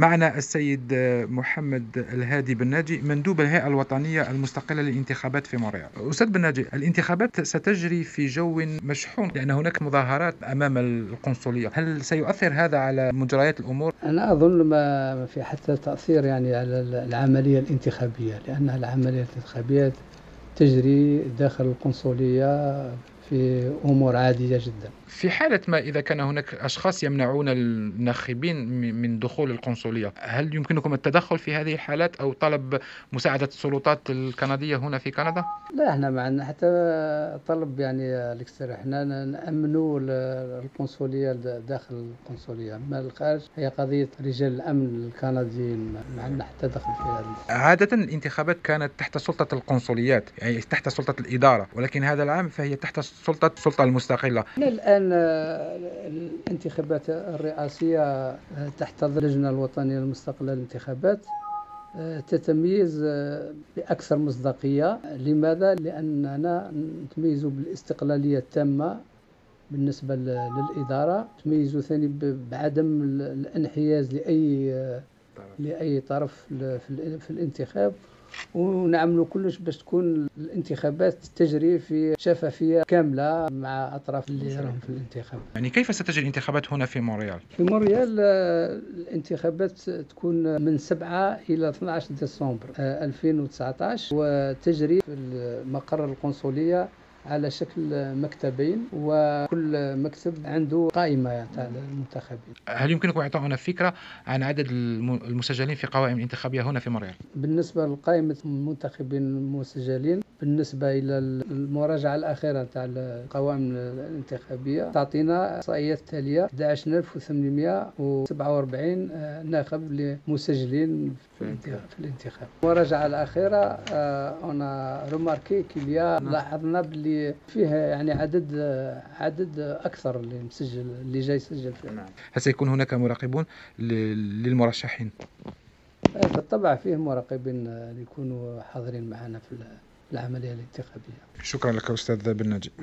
معنا السيد محمد الهادي بن ناجي مندوب الهيئة الوطنية المستقلة للانتخابات في مونريال. أستاذ بن ناجي، الانتخابات ستجري في جو مشحون لأن هناك مظاهرات أمام القنصلية، هل سيؤثر هذا على مجريات الأمور؟ أنا أظن ما في حتى تأثير يعني على العملية الانتخابية لأن العملية الانتخابية تجري داخل القنصلية في أمور عادية جدا. في حالة ما إذا كان هناك أشخاص يمنعون الناخبين من دخول القنصلية، هل يمكنكم التدخل في هذه الحالات أو طلب مساعدة السلطات الكندية هنا في كندا؟ لا إحنا ما عندنا حتى طلب يعني الإكسترا إحنا نأمنوا القنصلية داخل القنصلية، أما الخارج هي قضية رجال الأمن الكنديين ما عندنا حتى دخل في هذا. عادة الانتخابات كانت تحت سلطة القنصليات يعني تحت سلطة الإدارة، ولكن هذا العام فهي تحت سلطة السلطة المستقلة. الآن آه، الانتخابات الرئاسية آه، تحت اللجنة الوطنية المستقلة للانتخابات آه، تتميز بأكثر مصداقية. لماذا؟ لأننا نتميز بالاستقلالية التامة بالنسبة للإدارة. تميز ثاني بعدم الانحياز لأي لأي طرف في الانتخاب. ونعملوا كلش باش تكون الانتخابات تجري في شفافية كاملة مع أطراف اللي راهم في الانتخاب. يعني كيف ستجري الانتخابات هنا في مونريال؟ في مونريال آه، الانتخابات تكون من 7 إلى 12 ديسمبر 2019 آه، وتجري في مقر القنصلية على شكل مكتبين وكل مكتب عنده قائمة تاع المنتخبين هل يمكنكم إعطاؤنا فكرة عن عدد المسجلين في قوائم الانتخابية هنا في مونريال؟ بالنسبة لقائمة المنتخبين المسجلين بالنسبة إلى المراجعة الأخيرة تاع القوائم الانتخابية تعطينا إحصائيات التالية 11847 آه، ناخب مسجلين في الانتخاب. المراجعة الأخيرة أنا روماركي كيليا لاحظنا بلي فيها يعني عدد عدد أكثر اللي مسجل اللي جاي يسجل فيه. نعم. هل سيكون هناك مراقبون للمرشحين؟ بالطبع فيه مراقبين يكونوا حاضرين معنا في العملية الانتخابية. شكرا لك أستاذ بن ناجي